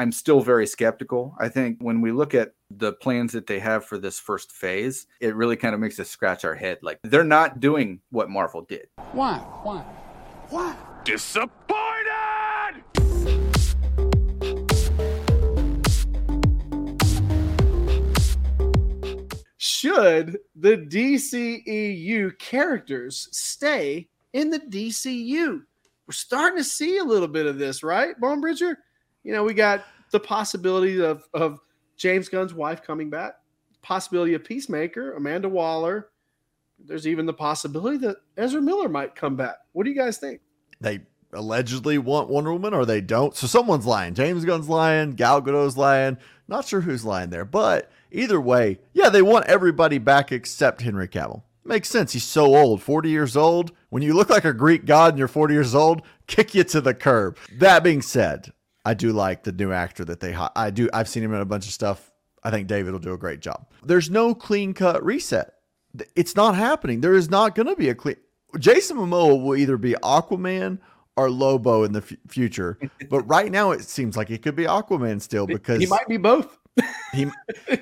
I'm still very skeptical. I think when we look at the plans that they have for this first phase, it really kind of makes us scratch our head. Like they're not doing what Marvel did. Why? Why? Why? Disappointed! Should the DCEU characters stay in the DCU? We're starting to see a little bit of this, right, Bonebridger? You know, we got the possibility of, of James Gunn's wife coming back, possibility of Peacemaker, Amanda Waller. There's even the possibility that Ezra Miller might come back. What do you guys think? They allegedly want Wonder Woman or they don't. So someone's lying. James Gunn's lying. Gal Gadot's lying. Not sure who's lying there, but either way, yeah, they want everybody back except Henry Cavill. Makes sense. He's so old, 40 years old. When you look like a Greek god and you're 40 years old, kick you to the curb. That being said, I do like the new actor that they I do. I've seen him in a bunch of stuff. I think David will do a great job. There's no clean cut reset. It's not happening. There is not going to be a clean. Jason Momoa will either be Aquaman or Lobo in the f- future, but right now it seems like it could be Aquaman still because he might be both. he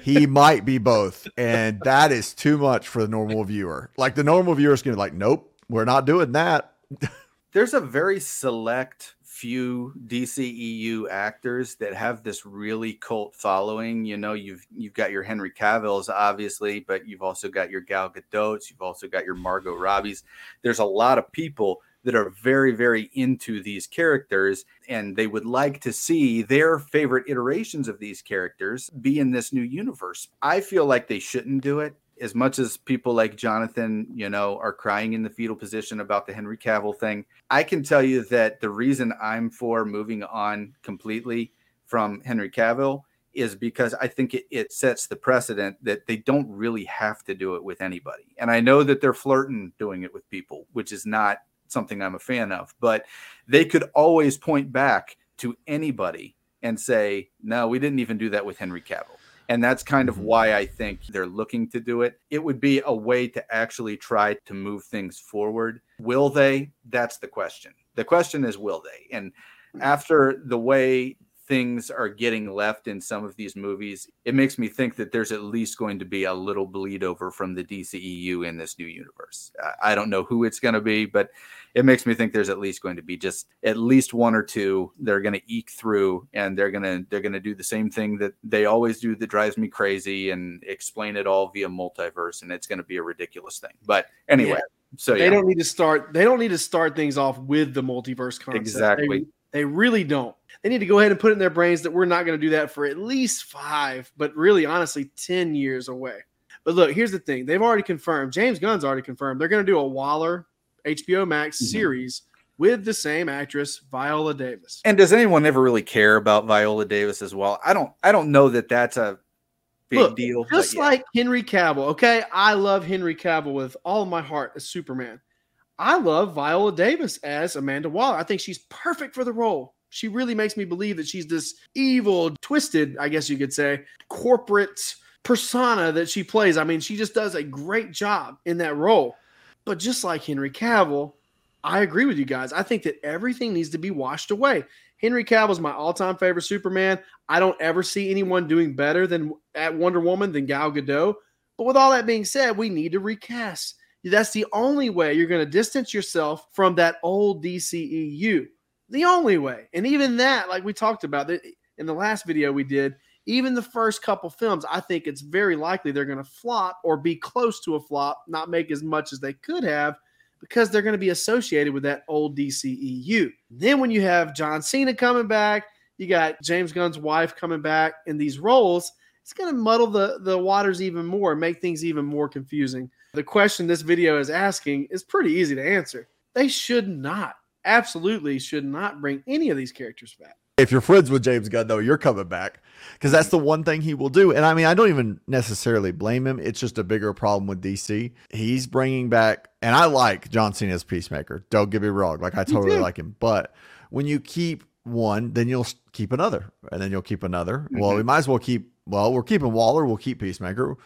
he might be both, and that is too much for the normal viewer. Like the normal viewer is going to be like, nope, we're not doing that. There's a very select few DCEU actors that have this really cult following. You know, you've you've got your Henry Cavills, obviously, but you've also got your Gal Gadot's, you've also got your Margot Robbie's. There's a lot of people that are very, very into these characters, and they would like to see their favorite iterations of these characters be in this new universe. I feel like they shouldn't do it as much as people like Jonathan, you know, are crying in the fetal position about the Henry Cavill thing, I can tell you that the reason I'm for moving on completely from Henry Cavill is because I think it, it sets the precedent that they don't really have to do it with anybody. And I know that they're flirting doing it with people, which is not something I'm a fan of, but they could always point back to anybody and say, no, we didn't even do that with Henry Cavill and that's kind of mm-hmm. why I think they're looking to do it. It would be a way to actually try to move things forward. Will they? That's the question. The question is, will they? And after the way things are getting left in some of these movies, it makes me think that there's at least going to be a little bleed over from the DCEU in this new universe. I don't know who it's going to be, but it makes me think there's at least going to be just at least one or two they're going to eke through and they're going to they're going to do the same thing that they always do that drives me crazy and explain it all via multiverse and it's going to be a ridiculous thing. But anyway, yeah. so yeah. they don't need to start they don't need to start things off with the multiverse concept. Exactly. They, they really don't they need to go ahead and put in their brains that we're not going to do that for at least five, but really, honestly, 10 years away. But look, here's the thing they've already confirmed, James Gunn's already confirmed, they're going to do a Waller HBO Max mm-hmm. series with the same actress, Viola Davis. And does anyone ever really care about Viola Davis as well? I don't, I don't know that that's a big Look, deal. Just yeah. like Henry Cavill, okay? I love Henry Cavill with all of my heart as Superman. I love Viola Davis as Amanda Waller. I think she's perfect for the role. She really makes me believe that she's this evil, twisted, I guess you could say, corporate persona that she plays. I mean, she just does a great job in that role. But just like Henry Cavill, I agree with you guys. I think that everything needs to be washed away. Henry Cavill is my all-time favorite Superman. I don't ever see anyone doing better than at Wonder Woman than Gal Gadot. But with all that being said, we need to recast. That's the only way you're going to distance yourself from that old DCEU the only way. And even that, like we talked about in the last video we did, even the first couple films, I think it's very likely they're going to flop or be close to a flop, not make as much as they could have because they're going to be associated with that old DCEU. Then when you have John Cena coming back, you got James Gunn's wife coming back in these roles, it's going to muddle the, the waters even more and make things even more confusing. The question this video is asking is pretty easy to answer. They should not absolutely should not bring any of these characters back. If you're friends with James Gunn, though, you're coming back because that's the one thing he will do. And I mean, I don't even necessarily blame him. It's just a bigger problem with DC. He's bringing back, and I like John Cena's Peacemaker. Don't get me wrong. Like, I totally like him. But when you keep one, then you'll keep another, and then you'll keep another. Mm-hmm. Well, we might as well keep, well, we're keeping Waller, we'll keep Peacemaker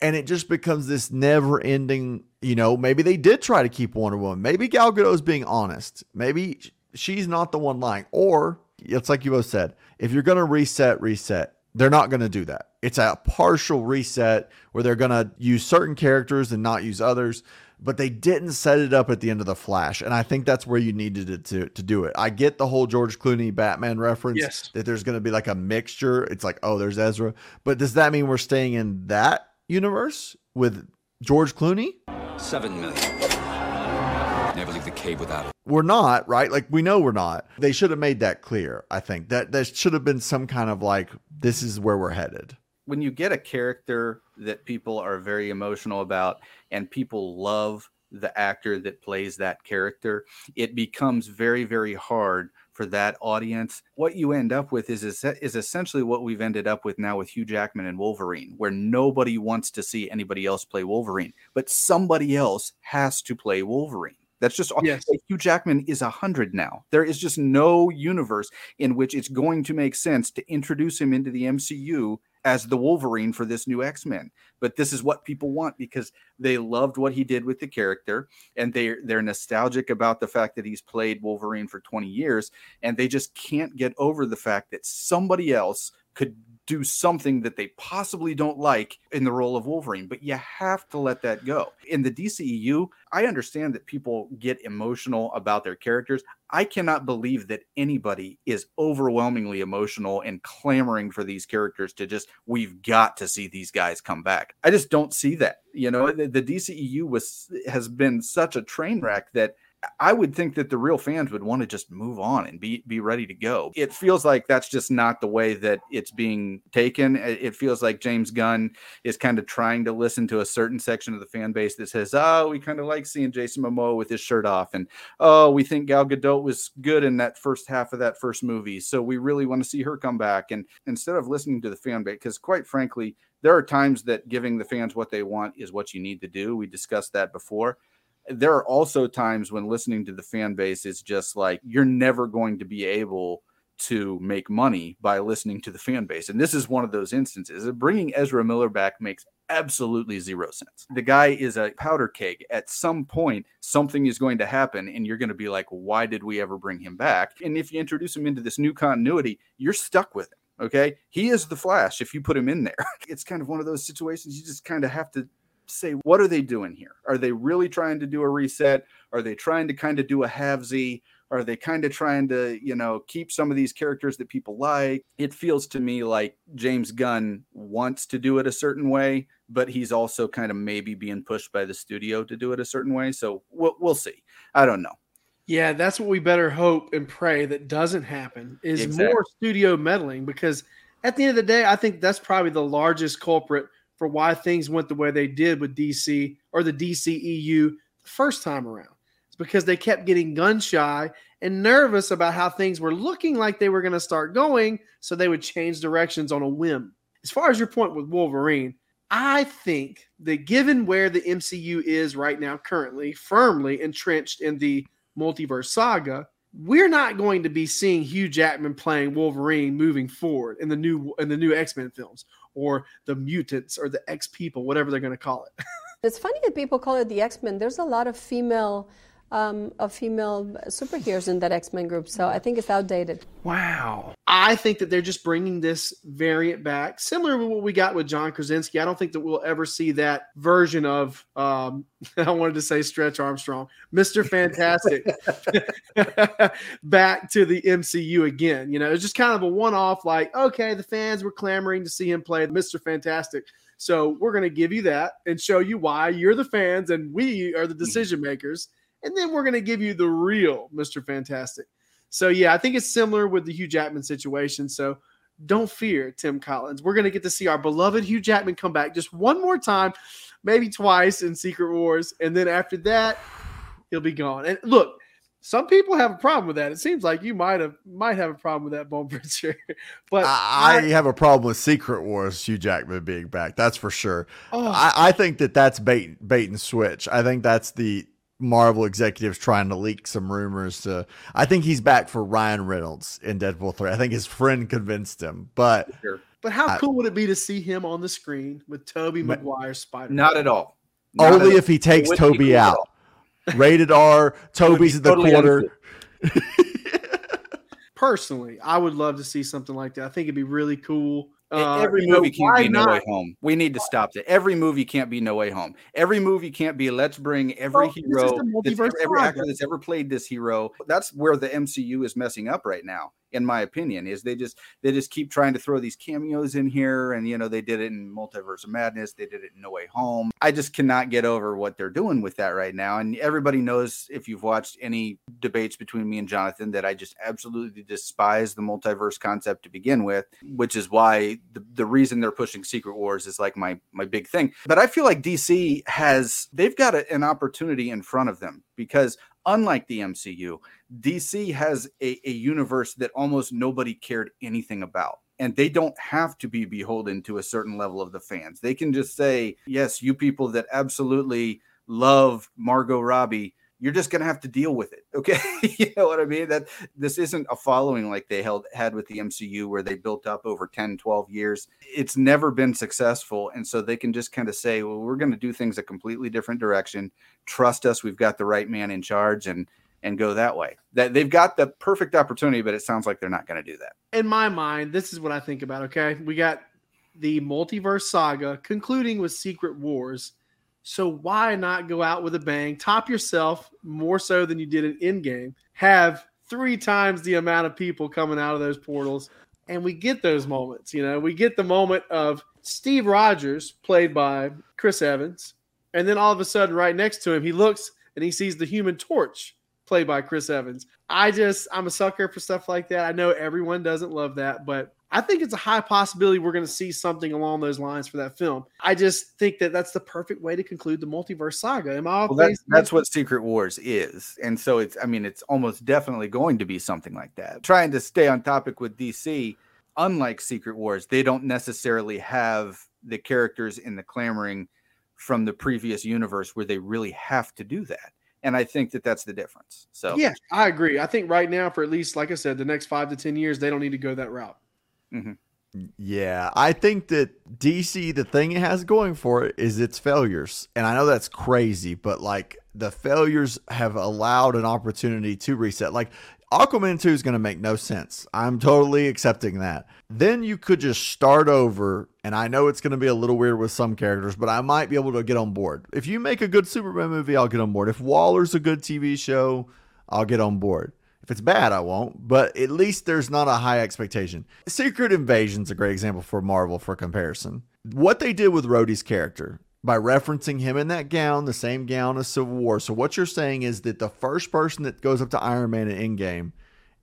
and it just becomes this never ending you know maybe they did try to keep wonder woman maybe gal gadot's being honest maybe she's not the one lying or it's like you both said. If you're gonna reset, reset. They're not gonna do that. It's a partial reset where they're gonna use certain characters and not use others. But they didn't set it up at the end of the Flash, and I think that's where you needed it to to do it. I get the whole George Clooney Batman reference Yes. that there's going to be like a mixture. It's like, oh, there's Ezra, but does that mean we're staying in that universe with George Clooney? Seven million. Never leave the cave without it. we're not right like we know we're not they should have made that clear i think that there should have been some kind of like this is where we're headed when you get a character that people are very emotional about and people love the actor that plays that character, it becomes very, very hard for that audience. What you end up with is, is essentially what we've ended up with now with Hugh Jackman and Wolverine, where nobody wants to see anybody else play Wolverine, but somebody else has to play Wolverine. That's just uh, Yes. Hugh Jackman is a hundred now. There is just no universe in which it's going to make sense to introduce him into the MCU as the Wolverine for this new X-Men. But this is what people want because they loved what he did with the character and they they're nostalgic about the fact that he's played Wolverine for 20 years and they just can't get over the fact that somebody else could do something that they possibly don't like in the role of Wolverine, but you have to let that go. In the DCEU, I understand that people get emotional about their characters. I cannot believe that anybody is overwhelmingly emotional and clamoring for these characters to just, we've got to see these guys come back. I just don't see that. You know, the, the DCEU was has been such a train wreck that I would think that the real fans would want to just move on and be be ready to go. It feels like that's just not the way that it's being taken. It feels like James Gunn is kind of trying to listen to a certain section of the fan base that says, "Oh, we kind of like seeing Jason Momoa with his shirt off," and "Oh, we think Gal Gadot was good in that first half of that first movie, so we really want to see her come back." And instead of listening to the fan base, because quite frankly, there are times that giving the fans what they want is what you need to do. We discussed that before there are also times when listening to the fan base is just like you're never going to be able to make money by listening to the fan base. And this is one of those instances. Bringing Ezra Miller back makes absolutely zero sense. The guy is a powder keg. At some point, something is going to happen, and you're going to be like, why did we ever bring him back? And if you introduce him into this new continuity, you're stuck with him. Okay. He is the Flash if you put him in there. It's kind of one of those situations you just kind of have to say, what are they doing here? Are they really trying to do a reset? Are they trying to kind of do a halvesy? Are they kind of trying to, you know, keep some of these characters that people like? It feels to me like James Gunn wants to do it a certain way, but he's also kind of maybe being pushed by the studio to do it a certain way. So we'll, we'll see. I don't know. Yeah, that's what we better hope and pray that doesn't happen is Exactly. more studio meddling because at the end of the day, I think that's probably the largest culprit for why things went the way they did with DC or the DCEU the first time around. It's because they kept getting gun shy and nervous about how things were looking like they were going to start going, so they would change directions on a whim. As far as your point with Wolverine, I think that given where the MCU is right now, currently firmly entrenched in the multiverse saga, we're not going to be seeing Hugh Jackman playing Wolverine moving forward in the new in the new X-Men films or the mutants or the X people, whatever they're going to call it. It's funny that people call it the X Men. There's a lot of female, um, of female superheroes in that X Men group, so I think it's outdated. Wow. I think that they're just bringing this variant back, similar to what we got with John Krasinski. I don't think that we'll ever see that version of, um, I wanted to say Stretch Armstrong, Mr. Fantastic, back to the MCU again. You know, it's just kind of a one off, like, okay, the fans were clamoring to see him play Mr. Fantastic. So we're going to give you that and show you why you're the fans and we are the decision makers. And then we're going to give you the real Mr. Fantastic. So yeah, I think it's similar with the Hugh Jackman situation. So don't fear, Tim Collins. We're going to get to see our beloved Hugh Jackman come back just one more time, maybe twice in Secret Wars, and then after that, he'll be gone. And look, some people have a problem with that. It seems like you might have might have a problem with that, Bone Pritchard. but I, I have a problem with Secret Wars Hugh Jackman being back. That's for sure. Oh. I, I think that that's bait bait and switch. I think that's the Marvel executives trying to leak some rumors to. I think he's back for Ryan Reynolds in Deadpool three. I think his friend convinced him, but but how I- cool would it be to see him on the screen with Tobey Ma- Maguire Spider? Not at all. Not only at if he takes wouldn't Tobey out. Rated R. Tobey's in the totally corner. personally, I would love to see something like that. I think it'd be really cool. Uh, Every movie can't be No? Way Home. We need to stop that. Every movie can't be No Way Home. Every movie can't be let's bring every Well, hero, the that's- multiverse every actor that's ever played this hero. That's where the MCU is messing up right now, in my opinion. Is they just they just keep trying to throw these cameos in here, and you know they did it in Multiverse of Madness, they did it in No Way Home. I just cannot get over what they're doing with that right now, and everybody knows if you've watched any debates between me and Jonathan that I just absolutely despise the multiverse concept to begin with, which is why the, the reason they're pushing Secret Wars is like my my big thing. But I feel like DC has they've got a, an opportunity in front of them because unlike the MCU, DC has a, a universe that almost nobody cared anything about. And they don't have to be beholden to a certain level of the fans. They can just say, yes, you people that absolutely love Margot Robbie, you're just going to have to deal with it. Okay. you know what I mean? That this isn't a following like they held had with the MCU where they built up over 10, 12 years. It's never been successful. And so they can just kind of say, well, we're going to do things a completely different direction. Trust us. We've got the right man in charge and and go that way. That they've got the perfect opportunity, but it sounds like they're not going to do that. in my mind, this is what I think about. Okay, we got the multiverse saga concluding with Secret Wars. So why not go out with a bang, top yourself more so than you did in Endgame, have three times the amount of people coming out of those portals, and we get those moments. You know, we get the moment of Steve Rogers, played by Chris Evans, and then all of a sudden, right next to him, he looks and he sees the Human Torch, played by Chris Evans. I just I'm a sucker for stuff like that. I know everyone doesn't love that, but I think it's a high possibility we're going to see something along those lines for that film. I just think that that's the perfect way to conclude the multiverse saga. Am I Well, base? that's what Secret Wars is. And so it's, I mean, it's almost definitely going to be something like that. Trying to stay on topic with DC, unlike Secret Wars, they don't necessarily have the characters in the clamoring from the previous universe where they really have to do that. And I think that that's the difference. So, Yeah, I agree. I think right now, for at least, like I said, the next five to ten years, they don't need to go that route. Mm-hmm. Yeah, I think that DC, the thing it has going for it is its failures. And I know that's crazy, but like the failures have allowed an opportunity to reset. Like Aquaman 2 is going to make no sense. I'm totally accepting that. Then you could just start over. And I know it's going to be a little weird with some characters, but I might be able to get on board. If you make a good Superman movie, I'll get on board. If Waller's a good TV show, I'll get on board. If it's bad, I won't, but at least there's not a high expectation. Secret Invasion's a great example for Marvel for comparison. What they did with Rhodey's character by referencing him in that gown, the same gown as Civil War. So what you're saying is that the first person that goes up to Iron Man in Endgame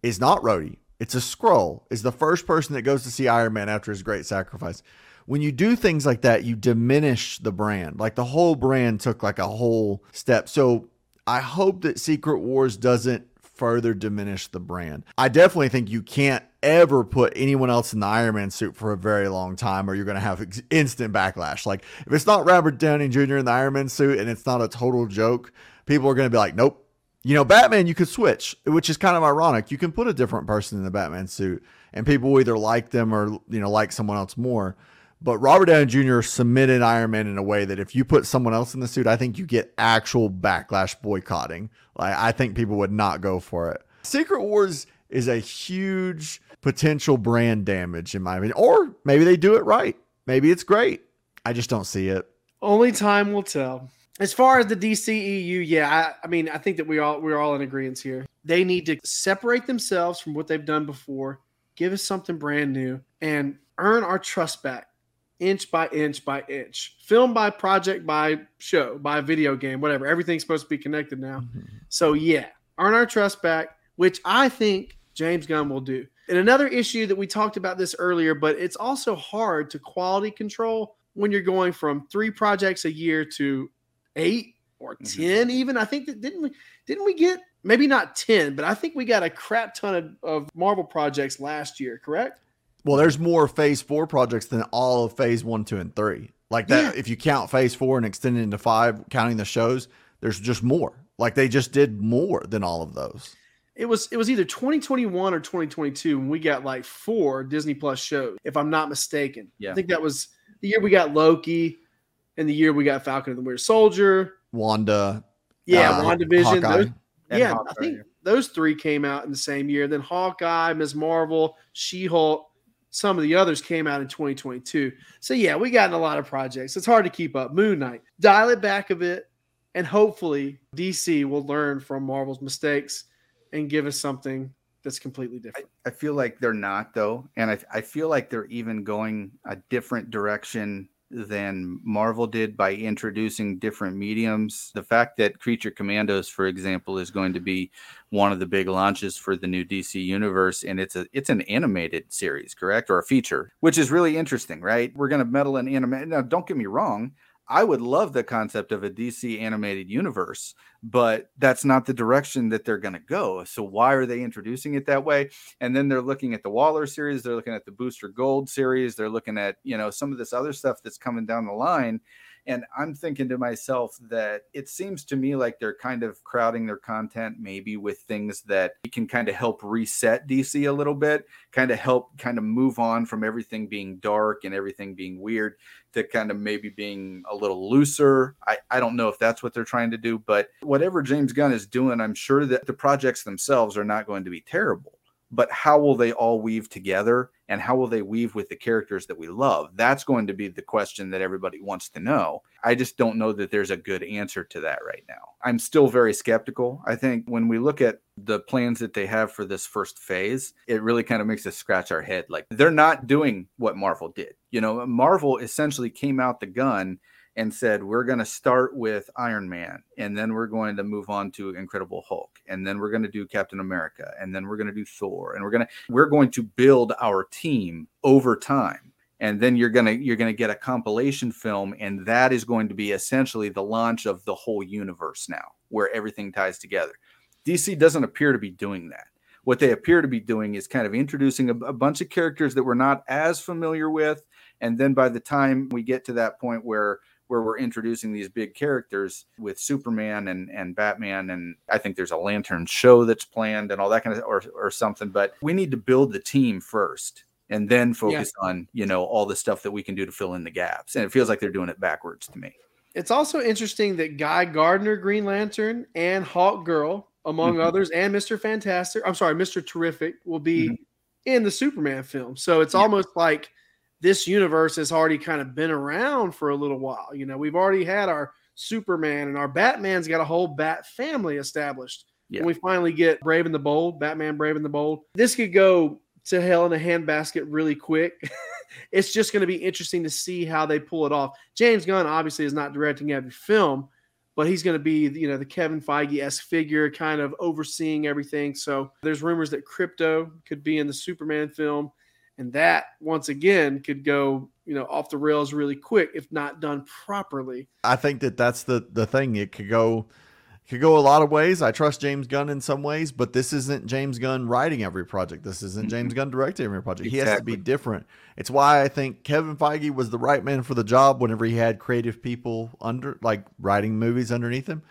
is not Rhodey. It's a Skrull. Is the first person that goes to see Iron Man after his great sacrifice. When you do things like that, you diminish the brand. Like the whole brand took like a whole step. So I hope that Secret Wars doesn't further diminish the brand. I definitely think you can't ever put anyone else in the Iron Man suit for a very long time or you're going to have ex- instant backlash. Like if it's not Robert Downey Jr. in the Iron Man suit and it's not a total joke, people are going to be like, nope. You know, Batman, you could switch, which is kind of ironic. You can put a different person in the Batman suit and people will either like them or, you know, like someone else more. But Robert Downey Jr. submitted Iron Man in a way that if you put someone else in the suit, I think you get actual backlash boycotting. Like I think people would not go for it. Secret Wars is a huge potential brand damage in my opinion. Or maybe they do it right. Maybe it's great. I just don't see it. Only time will tell. As far as the DCEU, yeah, I, I mean, I think that we all we're all in agreement here. They need to separate themselves from what they've done before, give us something brand new, and earn our trust back, inch by inch by inch, film by project by show by video game, whatever. Everything's supposed to be connected now. So yeah, earn our trust back, which I think James Gunn will do. And another issue that we talked about this earlier, but it's also hard to quality control when you're going from three projects a year to eight or Mhm. 10 even. I think that didn't we didn't we get maybe not 10, but I think we got a crap ton of, of Marvel projects last year, correct? Well, there's more phase four projects than all of phase one, two, and three. Like that, if you count phase four and extend it into five, counting the shows, there's just more. Like they just did more than all of those. It was it was either 2021 or 2022 when we got like four Disney Plus shows, if I'm not mistaken. Yeah. I think that was the year we got Loki and the year we got Falcon and the Winter Soldier. Wanda, Yeah, uh, WandaVision. Those, yeah, Hawkeye, I think yeah. Those three came out in the same year. Then Hawkeye, Ms. Marvel, She Hulk, some of the others came out in 2022. So yeah, we got in a lot of projects. It's hard to keep up. Moon Knight, dial it back a bit, and hopefully DC will learn from Marvel's mistakes and give us something that's completely different. I feel like they're not though, and I, I feel like they're even going a different direction than Marvel did by introducing different mediums. The fact that Creature Commandos, for example, is going to be one of the big launches for the new DC universe, and it's a it's an animated series, correct, or a feature, which is really interesting, right? We're going to meddle in anime. Now, don't get me wrong. I would love the concept of a DC animated universe, but that's not the direction that they're going to go. So why are they introducing it that way? And then they're looking at the Waller series, they're looking at the Booster Gold series, they're looking at, you know, some of this other stuff that's coming down the line and I'm thinking to myself that it seems to me like they're kind of crowding their content maybe with things that can kind of help reset DC a little bit, kind of help kind of move on from everything being dark and everything being weird to kind of maybe being a little looser. I, I don't know if that's what they're trying to do, but whatever James Gunn is doing, I'm sure that the projects themselves are not going to be terrible but how will they all weave together and how will they weave with the characters that we love? That's going to be the question that everybody wants to know. I just don't know that there's a good answer to that right now. I'm still very skeptical. I think when we look at the plans that they have for this first phase it really kind of makes us scratch our head like they're not doing what marvel did. You know marvel essentially came out the gun and said we're going to start with Iron Man and then we're going to move on to Incredible Hulk and then we're going to do Captain America and then we're going to do Thor and we're going to we're going to build our team over time and then you're going to you're to get a compilation film and that is going to be essentially the launch of the whole universe now where everything ties together. DC doesn't appear to be doing that. What they appear to be doing is kind of introducing a, a bunch of characters that we're not as familiar with and then by the time we get to that point where where we're introducing these big characters with Superman and, and Batman. And I think there's a lantern show that's planned and all that kind of or, or something. But we need to build the team first and then focus yeah. on, you know, all the stuff that we can do to fill in the gaps. And it feels like they're doing it backwards to me. It's also interesting that Guy Gardner, Green Lantern, and Hawk Girl, among mm-hmm. others, and Mr. Fantastic, I'm sorry, Mr. Terrific will be mm-hmm. in the Superman film. So it's yeah. almost like this universe has already kind of been around for a little while. You know, we've already had our Superman and our Batman's got a whole Bat family established. Yeah. When we finally get Brave and the Bold, Batman Brave and the Bold, this could go to hell in a handbasket really quick. it's just going to be interesting to see how they pull it off. James Gunn obviously is not directing every film, but he's going to be, you know, the Kevin Feige esque figure, kind of overseeing everything. So there's rumors that Krypto could be in the Superman film and that once again could go you know off the rails really quick if not done properly. I think that that's the the thing. It could go could go a lot of ways. I trust james gunn in some ways but this isn't james gunn writing every project. This isn't mm-hmm. james gunn directing every project. Exactly. he has to be different. It's why i think kevin feige was the right man for the job whenever he had creative people under like writing movies underneath him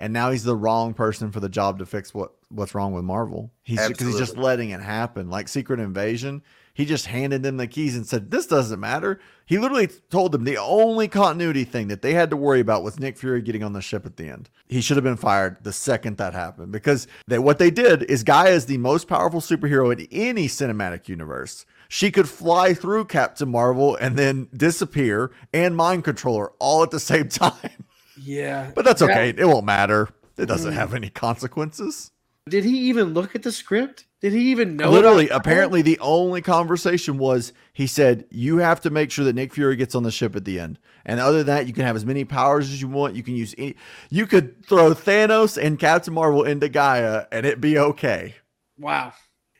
and now he's the wrong person for the job to fix what what's wrong with marvel he's because he's just letting it happen like secret invasion he just handed them the keys and said, This doesn't matter. He literally told them the only continuity thing that they had to worry about was Nick Fury getting on the ship at the end. He should have been fired the second that happened because they, what they did is G'iah is the most powerful superhero in any cinematic universe. She could fly through Captain Marvel and then disappear and mind controller all at the same time. Yeah. But that's okay. That, it won't matter. It doesn't mm. have any consequences. Did he even look at the script? Did he even know? Literally, apparently, the only conversation was he said, "You have to make sure that Nick Fury gets on the ship at the end, and other than that, you can have as many powers as you want. You can use any, you could throw Thanos and Captain Marvel into G'iah, and it'd be okay." Wow,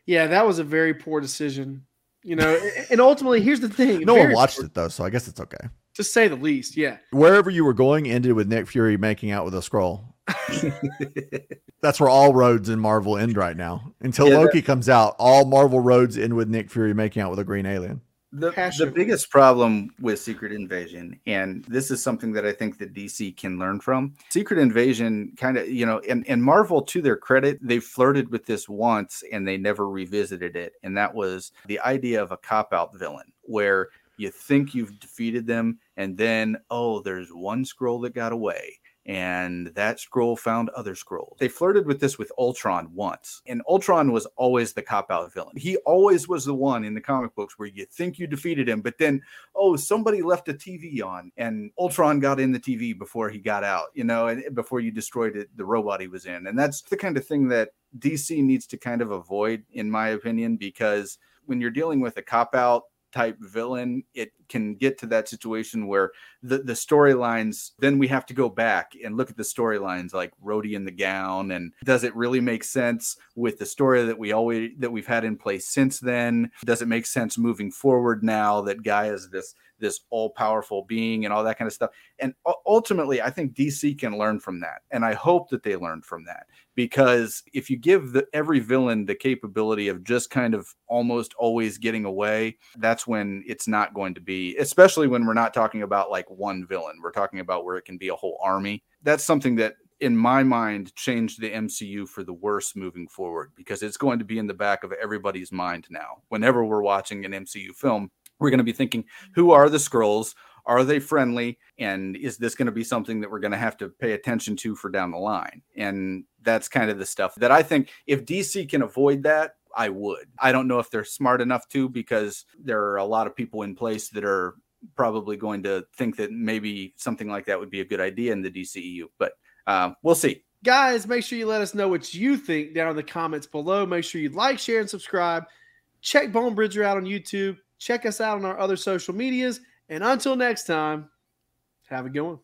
yeah, that was a very poor decision. You know, and ultimately, here's the thing: no one watched poor. it though, so I guess it's okay to say the least. Yeah, wherever you were going ended with Nick Fury making out with a Skrull. That's where all roads in Marvel end right now. Until yeah, Loki comes out, all Marvel roads end with Nick Fury making out with a green alien. The, the biggest problem with Secret Invasion, and this is something that I think that DC can learn from. Secret Invasion kind of, you know, and, and Marvel, to their credit, they flirted with this once and they never revisited it. And that was the idea of a cop out villain where you think you've defeated them, and then, oh, there's one Skrull that got away and that Skrull found other Skrulls. They flirted with this with Ultron once, and Ultron was always the cop out villain. He always was the one in the comic books where you think you defeated him, but then, oh, somebody left a TV on, and Ultron got in the TV before he got out, you know, and before you destroyed it, the robot he was in. And that's the kind of thing that DC needs to kind of avoid, in my opinion, because when you're dealing with a cop out type villain, it can get to that situation where the, the storylines, then we have to go back and look at the storylines like Rhodey in the gown. And does it really make sense with the story that we always that we've had in place since then? Does it make sense moving forward now that G'iah is this this all powerful being and all that kind of stuff. And ultimately, I think DC can learn from that. And I hope that they learn from that because if you give the, every villain the capability of just kind of almost always getting away, that's when it's not going to be, especially when we're not talking about like one villain. We're talking about where it can be a whole army. That's something that in my mind changed the MCU for the worse moving forward because it's going to be in the back of everybody's mind now. Whenever we're watching an MCU film, we're going to be thinking who are the Skrulls? Are they friendly? And is this going to be something that we're going to have to pay attention to for down the line? And that's kind of the stuff that i think if dc can avoid that i would. I don't know if they're smart enough to because there are a lot of people in place that are probably going to think that maybe something like that would be a good idea in the dceu but uh, we'll see. Guys make sure you let us know what you think down in the comments below. Make sure you like share and subscribe. Check bone bridger out on youtube Check us out on our other social medias. And until next time, have a good one.